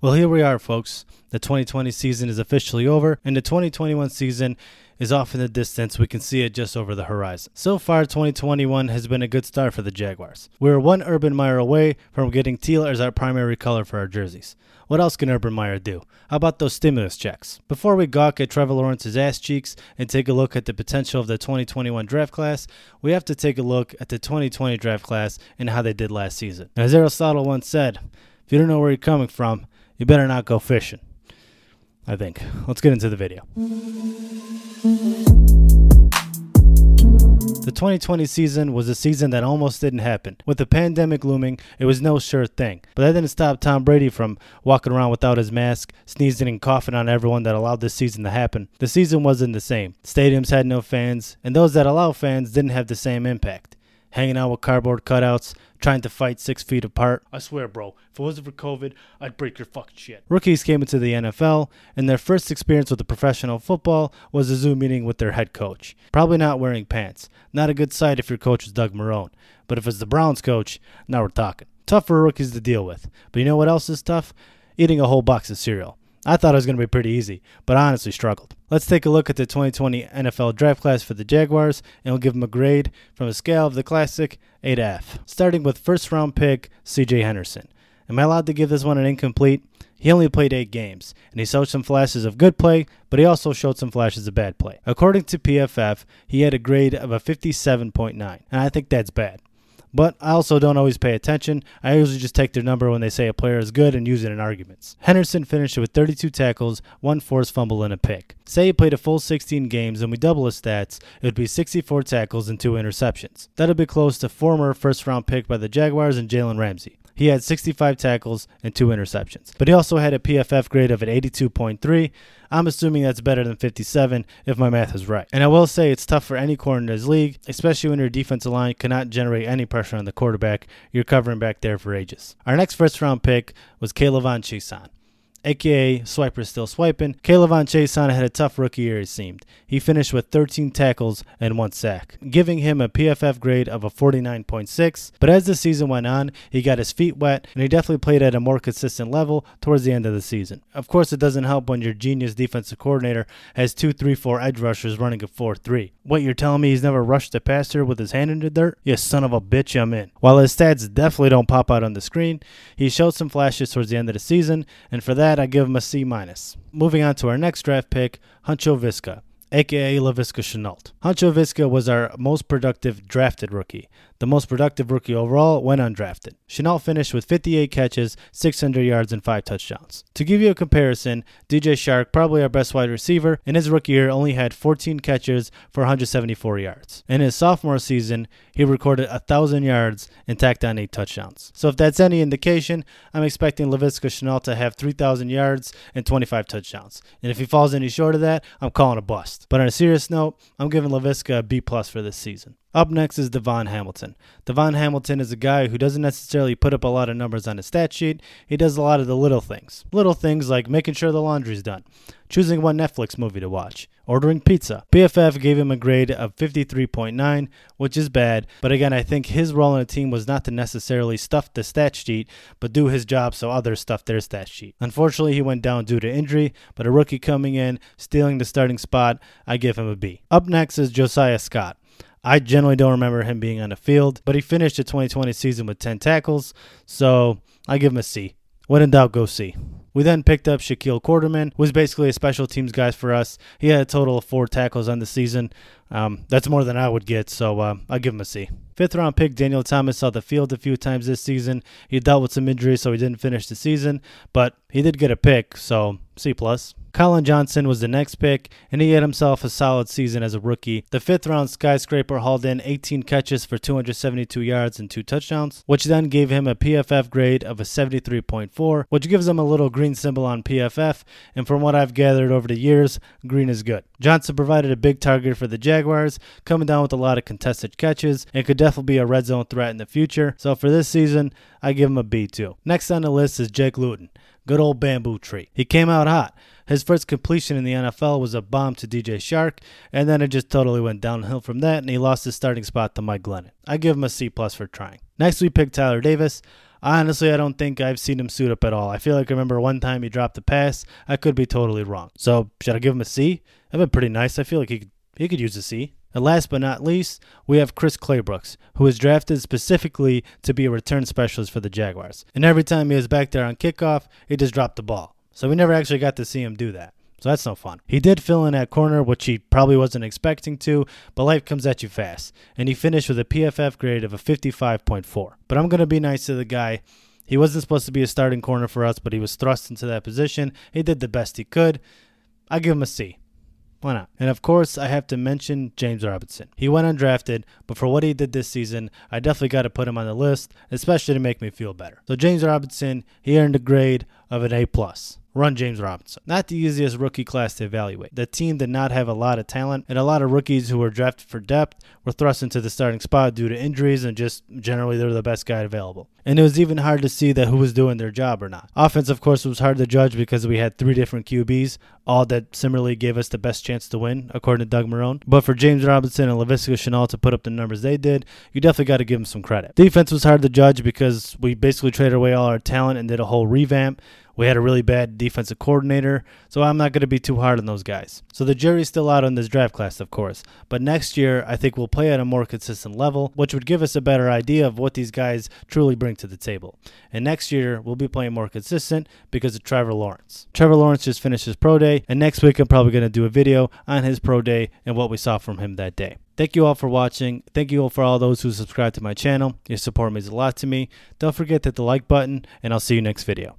Well, here we are, folks. The 2020 season is officially over, and the 2021 season is off in the distance. We can see it just over the horizon. So far, 2021 has been a good start for the Jaguars. We're one Urban Meyer away from getting teal as our primary color for our jerseys. What else can Urban Meyer do? How about those stimulus checks? Before we gawk at Trevor Lawrence's ass cheeks and take a look at the potential of the 2021 draft class, we have to take a look at the 2020 draft class and how they did last season. As Aristotle once said, if you don't know where you're coming from, you better not go fishing. I think. Let's get into the video. The 2020 season was a season that almost didn't happen. With the pandemic looming, it was no sure thing. But that didn't stop Tom Brady from walking around without his mask, sneezing and coughing on everyone that allowed this season to happen. The season wasn't the same. Stadiums had no fans, and those that allow fans didn't have the same impact hanging out with cardboard cutouts, trying to fight six feet apart. I swear, bro, if it wasn't for COVID, I'd break your fucking shit. Rookies came into the NFL, and their first experience with the professional football was a Zoom meeting with their head coach. Probably not wearing pants. Not a good sight if your coach is Doug Marrone. But if it's the Browns coach, now we're talking. Tough for rookies to deal with. But you know what else is tough? Eating a whole box of cereal. I thought it was going to be pretty easy, but I honestly struggled. Let's take a look at the 2020 NFL draft class for the Jaguars, and we'll give them a grade from a scale of the classic A to F. Starting with first round pick CJ Henderson. Am I allowed to give this one an incomplete? He only played eight games, and he showed some flashes of good play, but he also showed some flashes of bad play. According to PFF, he had a grade of a 57.9, and I think that's bad. But I also don't always pay attention. I usually just take their number when they say a player is good and use it in arguments. Henderson finished with 32 tackles, one forced fumble, and a pick. Say he played a full 16 games and we double his stats, it would be 64 tackles and two interceptions. That'd be close to former first round pick by the Jaguars and Jalen Ramsey. He had 65 tackles and two interceptions. But he also had a PFF grade of an 82.3. I'm assuming that's better than 57 if my math is right. And I will say it's tough for any corner in this league, especially when your defensive line cannot generate any pressure on the quarterback. You're covering back there for ages. Our next first round pick was K'Lavon Chaisson aka Swiper Still Swiping. K'Lavon Chaisson had a tough rookie year, it seemed. He finished with 13 tackles and one sack, giving him a PFF grade of a 49.6. But as the season went on, he got his feet wet, and he definitely played at a more consistent level towards the end of the season. Of course, it doesn't help when your genius defensive coordinator has two 3 4 edge rushers running a 4 3. What, you're telling me he's never rushed a passer with his hand in the dirt? You son of a bitch, I'm in. While his stats definitely don't pop out on the screen, he showed some flashes towards the end of the season, and for that, that, I give him a C minus. Moving on to our next draft pick, Huncho Viska, aka Laviska Shenault. Huncho Viska was our most productive drafted rookie. The most productive rookie overall went undrafted. Shenault finished with 58 catches, 600 yards, and 5 touchdowns. To give you a comparison, DJ Chark, probably our best wide receiver, in his rookie year only had 14 catches for 174 yards. In his sophomore season, he recorded 1,000 yards and tacked on 8 touchdowns. So if that's any indication, I'm expecting Laviska Shenault to have 3,000 yards and 25 touchdowns. And if he falls any short of that, I'm calling a bust. But on a serious note, I'm giving Laviska a B plus for this season. Up next is Davon Hamilton. Davon Hamilton is a guy who doesn't necessarily put up a lot of numbers on his stat sheet. He does a lot of the little things. Little things like making sure the laundry's done, choosing what Netflix movie to watch, ordering pizza. PFF gave him a grade of 53.9, which is bad, but again, I think his role in the team was not to necessarily stuff the stat sheet, but do his job so others stuff their stat sheet. Unfortunately, he went down due to injury, but a rookie coming in, stealing the starting spot, I give him a B. Up next is Josiah Scott. I generally don't remember him being on the field, but he finished the 2020 season with 10 tackles, so I give him a C. When in doubt, go C. We then picked up Shaquille Quarterman, who was basically a special teams guy for us. He had a total of four tackles on the season. Um, that's more than I would get, so uh, I'll give him a C. Fifth round pick Daniel Thomas saw the field a few times this season. He dealt with some injuries, so he didn't finish the season, but he did get a pick, so C plus. Collin Johnson was the next pick, and he had himself a solid season as a rookie. The fifth round skyscraper hauled in 18 catches for 272 yards and two touchdowns, which then gave him a PFF grade of a 73.4, which gives him a little green symbol on PFF. And from what I've gathered over the years, green is good. Johnson provided a big target for the Jaguars, coming down with a lot of contested catches, and could definitely be a red zone threat in the future. So for this season, I give him a B2. Next on the list is Jake Luton. Good old bamboo tree. He came out hot. His first completion in the NFL was a bomb to DJ Chark, and then it just totally went downhill from that, and he lost his starting spot to Mike Glennon. I give him a C plus for trying. Next, we pick Tyler Davis. Honestly, I don't think I've seen him suit up at all. I feel like I remember one time he dropped a pass. I could be totally wrong. So should I give him a C? That'd been pretty nice. I feel like he could, he could use a C. And last but not least, we have Chris Claybrooks, who was drafted specifically to be a return specialist for the Jaguars. And every time he was back there on kickoff, he just dropped the ball. So we never actually got to see him do that. So that's no fun. He did fill in that corner, which he probably wasn't expecting to, but life comes at you fast. And he finished with a PFF grade of a 55.4. But I'm going to be nice to the guy. He wasn't supposed to be a starting corner for us, but he was thrust into that position. He did the best he could. I give him a C. Why not? And of course, I have to mention James Robinson. He went undrafted, but for what he did this season, I definitely got to put him on the list, especially to make me feel better. So James Robinson, he earned a grade of an A plus run James Robinson. Not the easiest rookie class to evaluate. The team did not have a lot of talent, and a lot of rookies who were drafted for depth were thrust into the starting spot due to injuries and just generally they're the best guy available. And it was even hard to see that who was doing their job or not. Offense, of course, was hard to judge because we had three different QBs, all that similarly gave us the best chance to win, according to Doug Marrone. But for James Robinson and Laviska Shenault to put up the numbers they did, you definitely got to give them some credit. Defense was hard to judge because we basically traded away all our talent and did a whole revamp. We had a really bad defensive coordinator, so I'm not going to be too hard on those guys. So the jury's still out on this draft class, of course. But next year, I think we'll play at a more consistent level, which would give us a better idea of what these guys truly bring to the table. And next year, we'll be playing more consistent because of Trevor Lawrence. Trevor Lawrence just finished his pro day, and next week I'm probably going to do a video on his pro day and what we saw from him that day. Thank you all for watching. Thank you all for all those who subscribe to my channel. Your support means a lot to me. Don't forget to hit the like button, and I'll see you next video.